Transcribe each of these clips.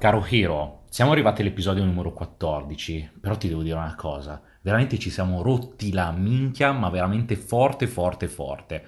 Caro Hero, siamo arrivati all'episodio numero 14, però ti devo dire una cosa, veramente ci siamo rotti la minchia, ma veramente forte, forte, forte.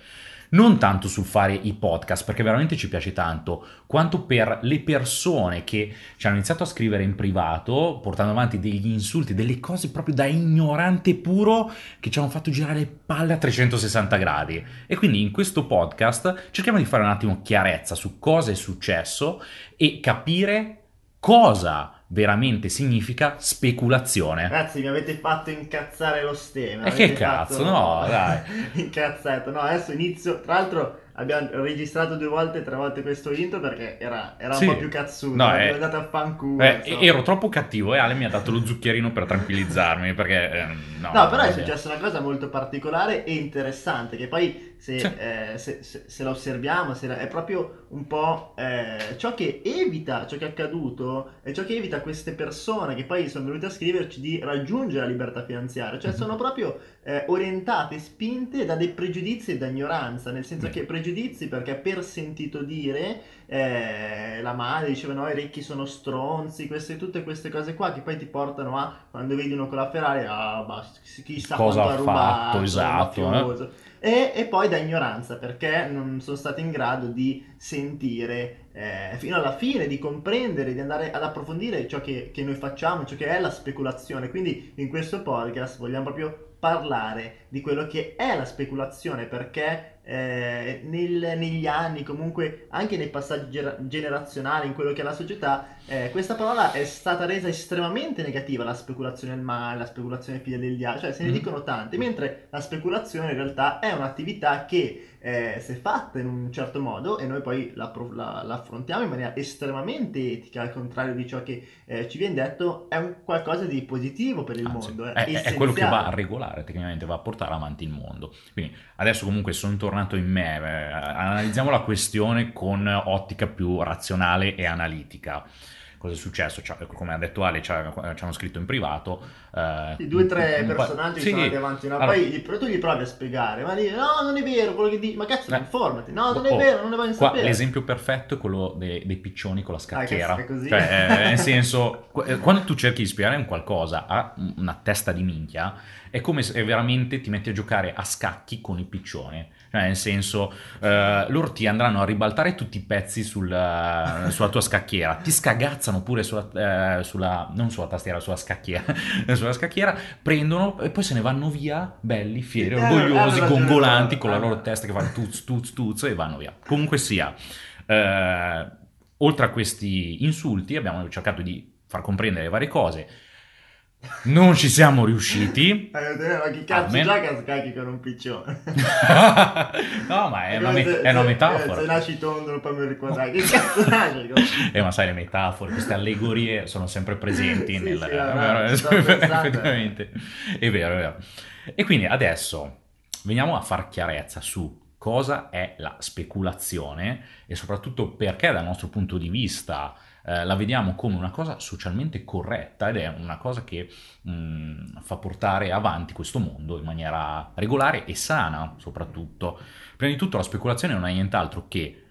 Non tanto sul fare i podcast, perché veramente ci piace tanto, quanto per le persone che ci hanno iniziato a scrivere in privato, portando avanti degli insulti, delle cose proprio da ignorante puro, che ci hanno fatto girare le palle a 360 gradi. E quindi in questo podcast cerchiamo di fare un attimo chiarezza su cosa è successo e capire cosa veramente significa speculazione. Ragazzi, mi avete fatto incazzare lo stemma. E che cazzo, no, dai. Incazzato. No, adesso inizio. Tra l'altro abbiamo registrato due volte, tre volte questo intro perché era, era Sì. un po' più cazzuto. No, è eh, andato a fanculo. Eh, ero troppo cattivo e Ale mi ha dato lo zuccherino per tranquillizzarmi perché eh, no, No, però è successa una cosa molto particolare e interessante che poi se, Sì. eh, se- se- se la osserviamo se la- è proprio un po' eh, ciò che evita, ciò che è accaduto è ciò che evita queste persone che poi sono venute a scriverci di raggiungere la libertà finanziaria, cioè Mhm. sono proprio eh, orientate, spinte da dei pregiudizi e da ignoranza, nel senso Mm. che pregiudizi perché per sentito dire eh, la madre diceva no i ricchi sono stronzi, queste, tutte queste cose qua che poi ti portano a quando vedi uno con la Ferrari ah basta, chissà Cosa ha rubato, fatto, esatto, eh. E, e poi da ignoranza perché non sono stati in grado di sentire eh, fino alla fine, di comprendere, di andare ad approfondire ciò che, che noi facciamo, ciò che è la speculazione. Quindi in questo podcast vogliamo proprio parlare di quello che è la speculazione perché eh, nel- negli anni, comunque anche nei passaggi ger- generazionali, in quello che è la società, eh, questa parola è stata resa estremamente negativa, la speculazione il male, la speculazione figlia del diavolo, cioè se ne Mhm. dicono tante, mentre la speculazione in realtà è un'attività che eh, se fatta in un certo modo e noi poi la, la- la affrontiamo in maniera estremamente etica, al contrario di ciò che eh, ci viene detto, è un qualcosa di positivo per il Anzi, mondo. è, è- è quello che va a regolare, tecnicamente va a portare avanti il mondo. Quindi adesso comunque sono tornato in me, eh, analizziamo la questione con ottica più razionale e analitica. Cosa è successo? Cioè, come ha detto Ale, ci ha- ci hanno scritto in privato. eh, Sì, due o tre un pa- personaggi sì, sono andati avanti, no? allora- poi gli- tu gli provi a spiegare, ma dici no, non è vero quello che dici, ma cazzo, Eh. informati, no, non è Oh, vero, non ne voglio Qua sapere. l'esempio perfetto è quello dei, dei piccioni con la scacchiera. Ah, è così? Cioè, eh, nel senso, eh, quando tu cerchi di spiegare un qualcosa a una testa di minchia, è come se veramente ti metti a giocare a scacchi con il piccione. Cioè, nel senso, eh, loro ti andranno a ribaltare tutti i pezzi sul, eh, sulla tua scacchiera, ti scagazzano pure sulla, eh, sulla- non sulla tastiera, sulla scacchiera, sulla scacchiera, prendono e poi se ne vanno via, belli, fieri, Eh, orgogliosi, hanno ragione gongolanti, con la loro testa che fanno tuz, tuz, tuz e vanno via. Comunque sia, eh, oltre a questi insulti abbiamo cercato di far comprendere varie cose. Non ci siamo riusciti. Ma che cazzo Almeno- gioca a scacchi con un piccione? no, ma è una, me- se- è una se- metafora. eh, Se nasci tondo puoi mi ricordare, che cazzo nasci? Eh, ma sai, le metafore, queste allegorie sono sempre presenti Sì, nel... sì, stavo pensando. effettivamente. È vero, è vero. E quindi adesso veniamo a far chiarezza su cosa è la speculazione e soprattutto perché dal nostro punto di vista eh, la vediamo come una cosa socialmente corretta ed è una cosa che mh, fa portare avanti questo mondo in maniera regolare e sana soprattutto. Prima di tutto la speculazione non è nient'altro che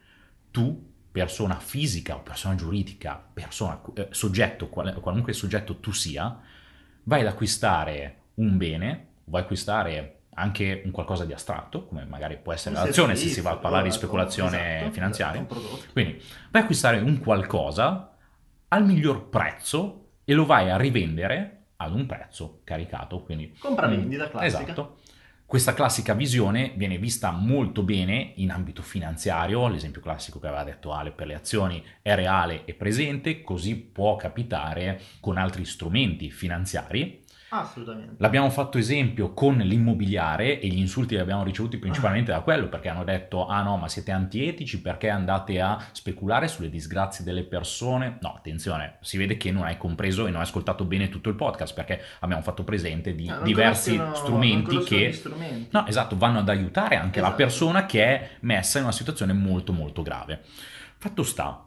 tu persona fisica o persona giuridica, persona, eh, soggetto, qual- qualunque soggetto tu sia, vai ad acquistare un bene, vai ad acquistare anche un qualcosa di astratto, come magari può essere l'azione se si va a parlare di esatto, speculazione esatto, finanziaria. esatto, prodotto. Quindi vai ad acquistare un qualcosa al miglior prezzo e lo vai a rivendere ad un prezzo caricato. Quindi Compravendita classica. Esatto. Questa classica visione viene vista molto bene in ambito finanziario, l'esempio classico che aveva detto Ale per le azioni è reale e presente, così può capitare con altri strumenti finanziari. Assolutamente. L'abbiamo fatto esempio con l'immobiliare e gli insulti li abbiamo ricevuti principalmente da quello perché hanno detto ah no ma siete antietici perché andate a speculare sulle disgrazie delle persone. No, attenzione, si vede che non hai compreso e non hai ascoltato bene tutto il podcast perché abbiamo fatto presente di non diversi strumenti che... strumenti. No, esatto, vanno ad aiutare anche la Esatto. persona che è messa in una situazione molto molto grave. Fatto sta,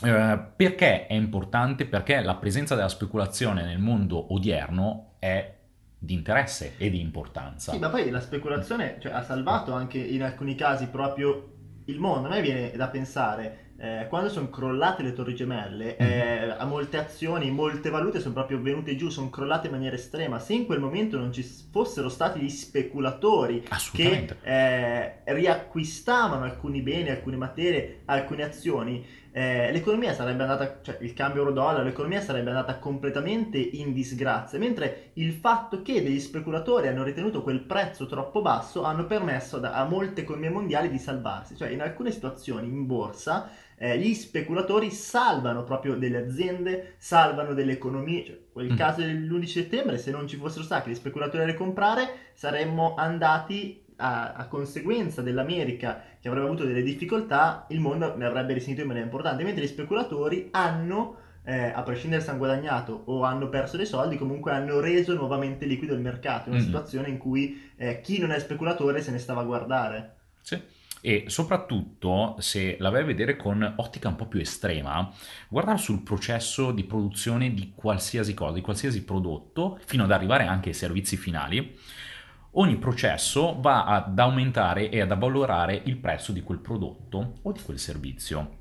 perché è importante? Perché la presenza della speculazione nel mondo odierno è di interesse e di importanza. Sì, ma poi la speculazione cioè, ha salvato anche in alcuni casi proprio il mondo. A me viene da pensare, eh, quando sono crollate le torri gemelle, eh, a molte azioni, molte valute sono proprio venute giù, sono crollate in maniera estrema. Se in quel momento non ci fossero stati gli speculatori che eh, riacquistavano alcuni beni, alcune materie, alcune azioni, eh, l'economia sarebbe andata, cioè il cambio euro-dollaro, l'economia sarebbe andata completamente in disgrazia, mentre il fatto che degli speculatori hanno ritenuto quel prezzo troppo basso hanno permesso da- a molte economie mondiali di salvarsi, cioè in alcune situazioni in borsa eh, gli speculatori salvano proprio delle aziende, salvano delle economie, cioè quel Mm. caso dell'11 settembre, se non ci fossero stati gli speculatori a ricomprare, saremmo andati a, a conseguenza dell'America che avrebbe avuto delle difficoltà, il mondo ne avrebbe risentito in maniera importante, mentre gli speculatori hanno, eh, a prescindere se hanno guadagnato o hanno perso dei soldi, comunque hanno reso nuovamente liquido il mercato, in una Mhm. situazione in cui eh, chi non è speculatore se ne stava a guardare. Sì. E soprattutto, se la vai a vedere con ottica un po' più estrema, guardare sul processo di produzione di qualsiasi cosa, di qualsiasi prodotto, fino ad arrivare anche ai servizi finali, ogni processo va ad aumentare e ad avvalorare il prezzo di quel prodotto o di quel servizio.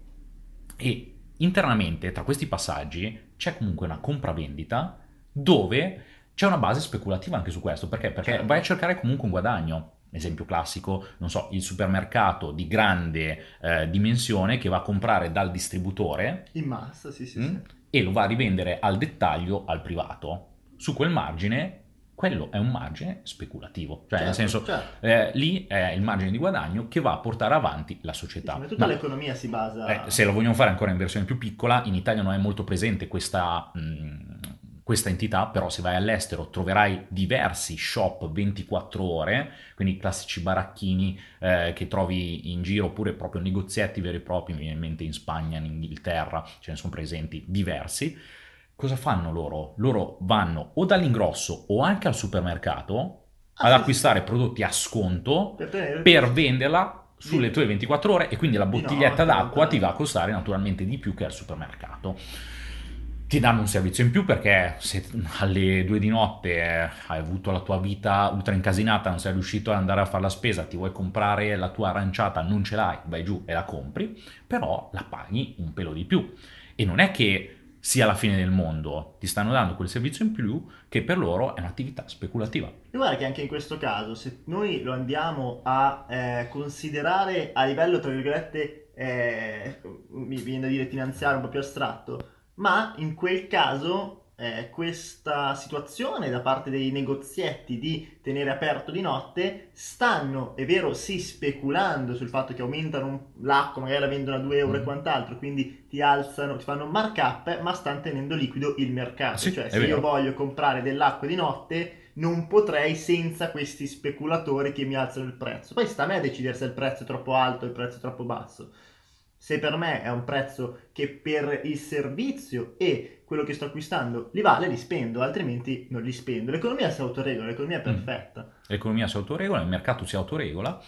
E internamente, tra questi passaggi, c'è comunque una compravendita dove c'è una base speculativa anche su questo. Perché? Perché Certo. vai a cercare comunque un guadagno. Esempio classico, non so, il supermercato di grande eh, dimensione che va a comprare dal distributore In massa, sì, sì, Mm? sì. e lo va a rivendere al dettaglio al privato. Su quel margine, quello è un margine speculativo. Cioè, nel Certo, senso, certo. eh, lì è il margine di guadagno che va a portare avanti la società. Sì, ma tutta l'economia si basa... eh, se lo vogliamo fare ancora in versione più piccola, in Italia non è molto presente questa, mh, questa entità, però se vai all'estero troverai diversi shop 24 ore, quindi classici baracchini eh, che trovi in giro, oppure proprio negozietti veri e propri, mi viene in mente in Spagna, in Inghilterra, ce ne sono presenti diversi. Cosa fanno loro? Loro vanno o dall'ingrosso o anche al supermercato Ah, ad sì, acquistare prodotti a sconto Per per venderla sulle Sì. tue 24 ore e quindi la bottiglietta notte, d'acqua ti va a costare naturalmente di più che al supermercato. Ti danno un servizio in più perché se alle 2 di notte eh, hai avuto la tua vita ultra incasinata, non sei riuscito ad andare a fare la spesa, ti vuoi comprare la tua aranciata, non ce l'hai, vai giù e la compri, però la paghi un pelo di più. E non è che sia la fine del mondo, ti stanno dando quel servizio in più che per loro è un'attività speculativa. E guarda che anche in questo caso, se noi lo andiamo a eh, considerare a livello, tra virgolette, eh, mi viene da dire finanziario un po' più astratto, ma in quel caso eh, questa situazione da parte dei negozietti di tenere aperto di notte stanno, è vero, sì, speculando sul fatto che aumentano l'acqua, magari la vendono a 2 euro e Mm. quant'altro, quindi ti alzano, ti fanno un markup, ma stanno tenendo liquido il mercato. Sì, cioè, se vero. io voglio comprare dell'acqua di notte, non potrei senza questi speculatori che mi alzano il prezzo. Poi sta a me a decidere se il prezzo è troppo alto o il prezzo è troppo basso. Se per me è un prezzo che per il servizio e quello che sto acquistando li vale, li spendo, altrimenti non li spendo. L'economia si autoregola, l'economia è Mm. perfetta. l'economia si autoregola, il mercato si autoregola.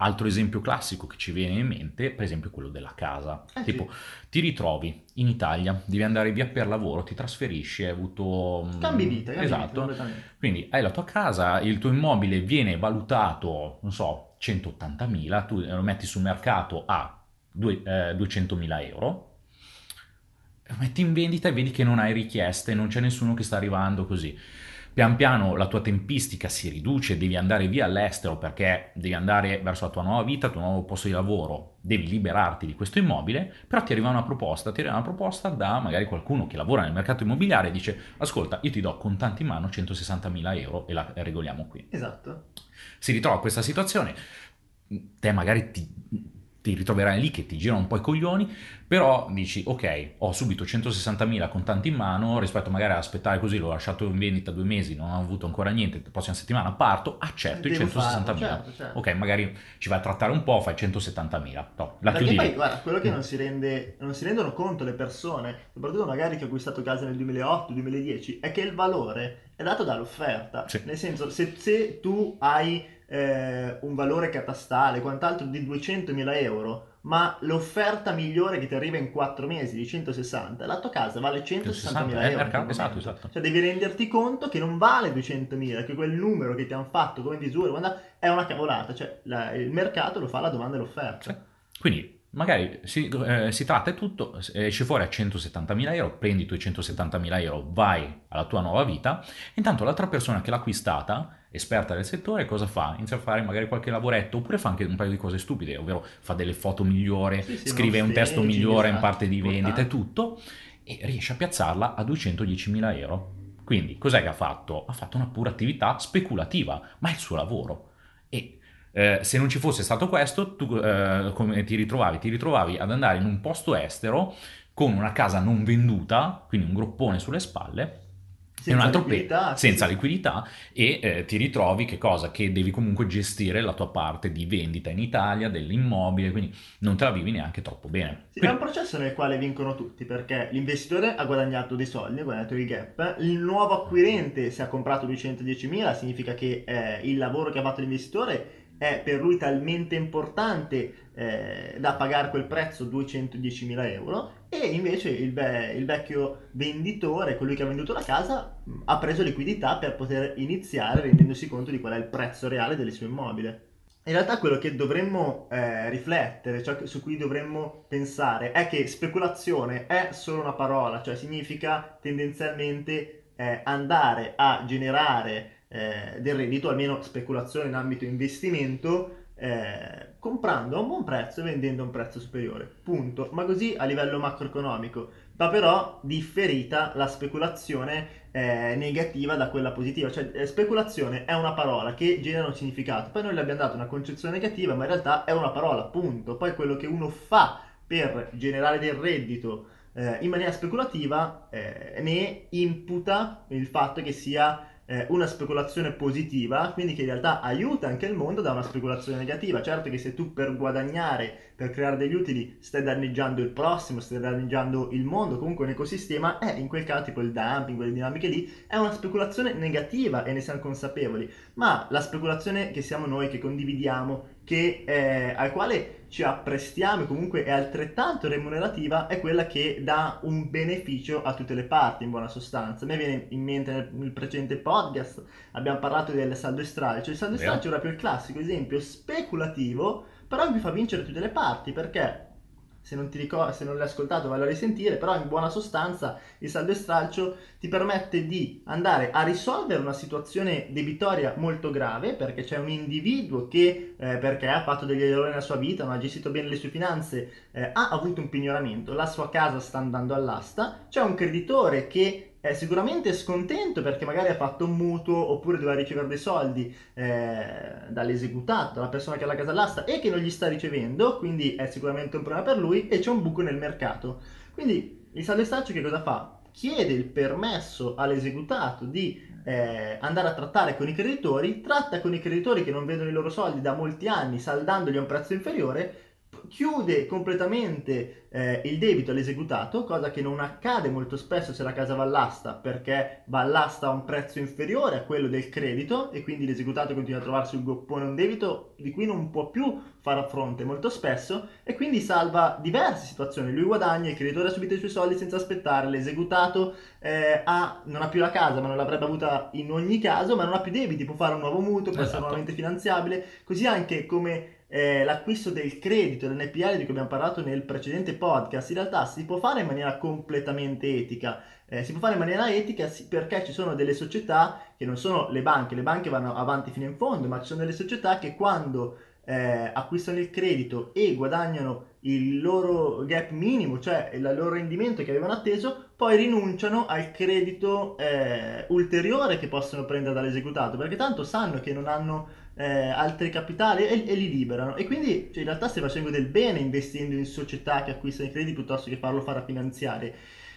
Altro esempio classico che ci viene in mente, per esempio, quello della casa. Eh, tipo, ti ritrovi in Italia, devi andare via per lavoro, ti trasferisci, hai avuto... mm, Cambi vita, cambi vita Esatto. completamente. Quindi hai la tua casa, il tuo immobile viene valutato, non so, 180.000, tu lo metti sul mercato a due- eh, 200.000 euro, lo metti in vendita e vedi che non hai richieste, non c'è nessuno che sta arrivando così. Pian piano la tua tempistica si riduce, devi andare via all'estero perché devi andare verso la tua nuova vita, il tuo nuovo posto di lavoro, devi liberarti di questo immobile, però ti arriva una proposta, ti arriva una proposta da magari qualcuno che lavora nel mercato immobiliare e dice ascolta io ti do contanti in mano 160.000 euro e la regoliamo qui. Esatto. Si ritrova questa situazione, te magari ti, ti ritroverai lì che ti girano un po' i coglioni, però dici ok, ho subito 160.000 contanti in mano rispetto magari ad aspettare così, l'ho lasciato in vendita due mesi, non ho avuto ancora niente, la prossima settimana parto, accetto i Devo 160.000. farlo, certo, certo. Ok, magari ci vai a trattare un po', fai 170.000, no, la Perché chiudi poi, guarda, quello che Mm. non si, rende, non si rendono conto le persone, soprattutto magari che ho acquistato casa nel 2008-2010, è che il valore è dato dall'offerta. Sì. Nel senso, se, se tu hai eh, un valore catastale, quant'altro di 200.000 euro, ma l'offerta migliore che ti arriva in 4 mesi di 160, la tua casa vale 160.000 160, euro. mercato, esatto, esatto. Cioè devi renderti conto che non vale 200.000, che quel numero che ti hanno fatto come misura è una cavolata, cioè la- il mercato lo fa la domanda e l'offerta. Sì. Quindi magari si, eh, si tratta e tutto, esci fuori a 170.000 euro, prendi i tuoi 170.000 euro, vai alla tua nuova vita, intanto l'altra persona che l'ha acquistata, esperta del settore, cosa fa? Inizia a fare magari qualche lavoretto, oppure fa anche un paio di cose stupide, ovvero fa delle foto migliori, Sì, sì, scrive un testo migliore in esatto, parte di vendita e tutto, e riesce a piazzarla a 210.000 euro. Quindi, cos'è che ha fatto? Ha fatto una pura attività speculativa, ma è il suo lavoro. E eh, se non ci fosse stato questo, tu eh, come ti ritrovavi? Ti ritrovavi ad andare in un posto estero con una casa non venduta, quindi un groppone sulle spalle, e un Senza altro pe- liquidità, sì, senza sì. liquidità e eh, ti ritrovi che cosa? Che devi comunque gestire la tua parte di vendita in Italia dell'immobile, quindi non te la vivi neanche troppo bene. Sì, è un Quindi- processo nel quale vincono tutti perché l'investitore ha guadagnato dei soldi, ha guadagnato il gap, il nuovo acquirente se ha comprato 210.000 significa che eh, il lavoro che ha fatto l'investitore è per lui talmente importante eh, da pagare quel prezzo 210.000 euro e invece il, ve- il vecchio venditore, colui che ha venduto la casa, ha preso liquidità per poter iniziare rendendosi conto di qual è il prezzo reale del suo immobile. In realtà quello che dovremmo eh, riflettere, che- su cui dovremmo pensare, è che speculazione è solo una parola, cioè significa tendenzialmente eh, andare a generare eh, del reddito, almeno speculazione in ambito investimento, eh, comprando a un buon prezzo e vendendo a un prezzo superiore. Punto. Ma così a livello macroeconomico. Va però differita la speculazione eh, negativa da quella positiva. Cioè, eh, speculazione è una parola che genera un significato. Poi noi le abbiamo dato una concezione negativa, ma in realtà è una parola, punto. Poi quello che uno fa per generare del reddito eh, in maniera speculativa eh, ne imputa il fatto che sia eh, una speculazione positiva, quindi che in realtà aiuta anche il mondo da una speculazione negativa. Certo che se tu per guadagnare, per creare degli utili, stai danneggiando il prossimo, stai danneggiando il mondo, comunque un ecosistema, eh, in quel caso tipo il dumping, quelle dinamiche lì, è una speculazione negativa e ne siamo consapevoli. Ma la speculazione che siamo noi, che condividiamo, che, eh, al quale ci apprestiamo e comunque è altrettanto remunerativa, è quella che dà un beneficio a tutte le parti, in buona sostanza. A me viene in mente nel, nel precedente podcast, abbiamo parlato del saldo e stralcio. Il saldo e Vero. stralcio era più il classico esempio speculativo, però vi fa vincere tutte le parti, perché se non, ti ricor- se non l'hai ascoltato vai a risentire, però in buona sostanza il saldo e stralcio ti permette di andare a risolvere una situazione debitoria molto grave perché c'è un individuo che eh, perché ha fatto degli errori nella sua vita, non ha gestito bene le sue finanze, eh, ha avuto un pignoramento, la sua casa sta andando all'asta, c'è un creditore che è sicuramente scontento perché magari ha fatto un mutuo oppure doveva ricevere dei soldi eh, dall'esecutato, dalla persona che ha la casa all'asta e che non gli sta ricevendo, quindi è sicuramente un problema per lui e c'è un buco nel mercato. Quindi il saldo stralcio che cosa fa? Chiede il permesso all'esecutato di eh, andare a trattare con i creditori, tratta con i creditori che non vedono i loro soldi da molti anni, saldandoli a un prezzo inferiore, chiude completamente eh, il debito all'esecutato, cosa che non accade molto spesso se la casa va all'asta, perché va all'asta a un prezzo inferiore a quello del credito e quindi l'esecutato continua a trovarsi un goppone un debito di cui non può più fare fronte molto spesso e quindi salva diverse situazioni. Lui guadagna, il creditore ha subito i suoi soldi senza aspettare, l'esecutato eh, ha, non ha più la casa, ma non l'avrebbe avuta in ogni caso, ma non ha più debiti, può fare un nuovo mutuo, può essere Esatto. nuovamente finanziabile, così anche come eh, l'acquisto del credito, l'NPL di cui abbiamo parlato nel precedente podcast, in realtà si può fare in maniera completamente etica. Eh, si può fare in maniera etica perché ci sono delle società che non sono le banche, le banche vanno avanti fino in fondo, ma ci sono delle società che quando eh, acquistano il credito e guadagnano il loro gap minimo, cioè il loro rendimento che avevano atteso, poi rinunciano al credito eh, ulteriore che possono prendere dall'esecutato, perché tanto sanno che non hanno eh, altri capitali e, e li liberano. E quindi cioè, in realtà stai facendo del bene investendo in società che acquistano i crediti piuttosto che farlo fare a finanziarie.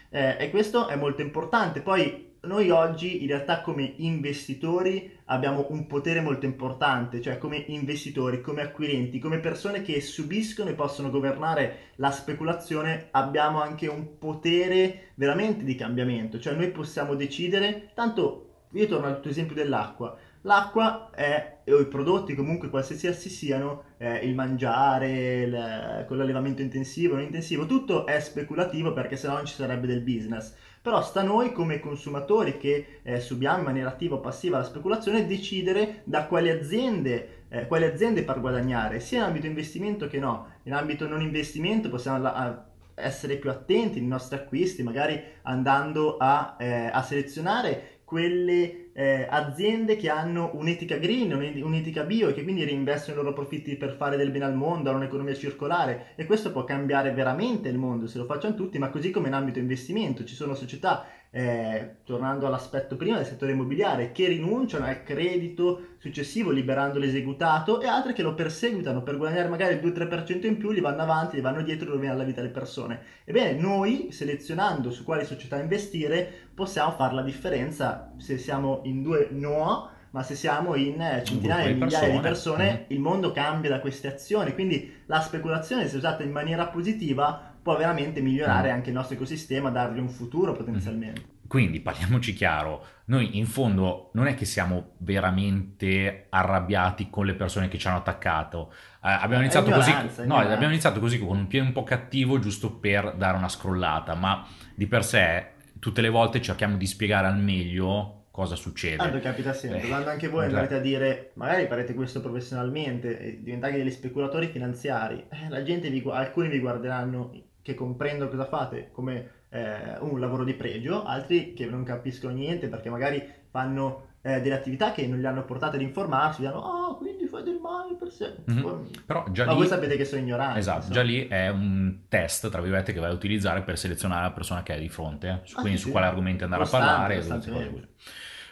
Eh, e questo è molto importante. Poi noi oggi in realtà come investitori abbiamo un potere molto importante, cioè come investitori, come acquirenti, come persone che subiscono e possono governare la speculazione, abbiamo anche un potere veramente di cambiamento, cioè noi possiamo decidere, tanto io torno al tuo esempio dell'acqua, l'acqua è, o i prodotti comunque qualsiasi siano, eh, il mangiare, il, con l'allevamento intensivo, non intensivo, tutto è speculativo perché sennò non ci sarebbe del business Però sta a noi come consumatori che eh, subiamo in maniera attiva o passiva la speculazione decidere da quali aziende, eh, quali aziende far guadagnare, sia in ambito investimento che no. In ambito non investimento possiamo la- essere più attenti nei nostri acquisti, magari andando a, eh, a selezionare quelle eh, aziende che hanno un'etica green, un'etica bio e che quindi reinvestono i loro profitti per fare del bene al mondo, a un'economia circolare e questo può cambiare veramente il mondo se lo facciano tutti, ma così come in ambito investimento. Ci sono società eh, tornando all'aspetto prima del settore immobiliare, che rinunciano al credito successivo liberando l'esecutato e altre che lo perseguitano per guadagnare magari il 2-3% in più, li vanno avanti, li vanno dietro e rovinano la vita delle persone. Ebbene, noi selezionando su quali società investire possiamo fare la differenza se siamo in due no ma se siamo in eh, centinaia di migliaia di persone, mm. il mondo cambia da queste azioni. Quindi la speculazione, se usata in maniera positiva, può veramente migliorare mm. anche il nostro ecosistema, dargli un futuro potenzialmente. Mm. Quindi parliamoci chiaro, noi in fondo non è che siamo veramente arrabbiati con le persone che ci hanno attaccato. Eh, abbiamo, iniziato così, no, abbiamo iniziato così con un piede un po' cattivo giusto per dare una scrollata, ma di per sé tutte le volte cerchiamo di spiegare al meglio cosa succede. Tanto capita sempre, eh, quando anche voi andate a dire, magari farete questo professionalmente e diventate degli speculatori finanziari, eh, la gente vi, alcuni vi guarderanno che comprendono cosa fate come eh, un lavoro di pregio, altri che non capiscono niente perché magari fanno eh, delle attività che non li hanno portate ad informarsi, dicono ah quindi fai del male per sé. Mm-hmm. Però già Ma lì... voi sapete che sono ignoranti. Esatto, insomma. già lì è un test, tra virgolette, che vai a utilizzare per selezionare la persona che hai di fronte, ah, quindi sì, su quale argomenti andare costante, a parlare.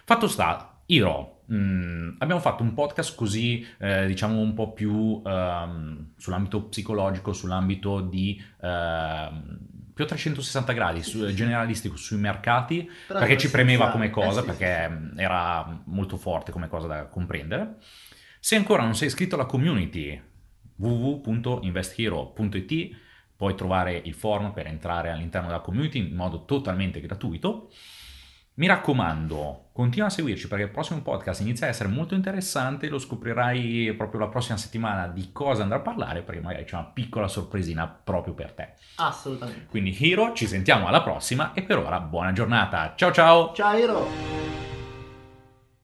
Fatto sta, Iro, Mm, abbiamo fatto un podcast così, eh, diciamo, un po' più um, sull'ambito psicologico, sull'ambito di uh, più 360 gradi, su, generalistico sui mercati, Però perché ci premeva come cosa, eh, sì, perché sì. era molto forte come cosa da comprendere. Se ancora non sei iscritto alla community www.investhero.it puoi trovare il form per entrare all'interno della community in modo totalmente gratuito. Mi raccomando, continua a seguirci perché il prossimo podcast inizia a essere molto interessante, lo scoprirai proprio la prossima settimana di cosa andrà a parlare perché magari c'è una piccola sorpresina proprio per te. Assolutamente. Quindi Hiro, ci sentiamo alla prossima e per ora buona giornata. Ciao ciao! Ciao Hiro!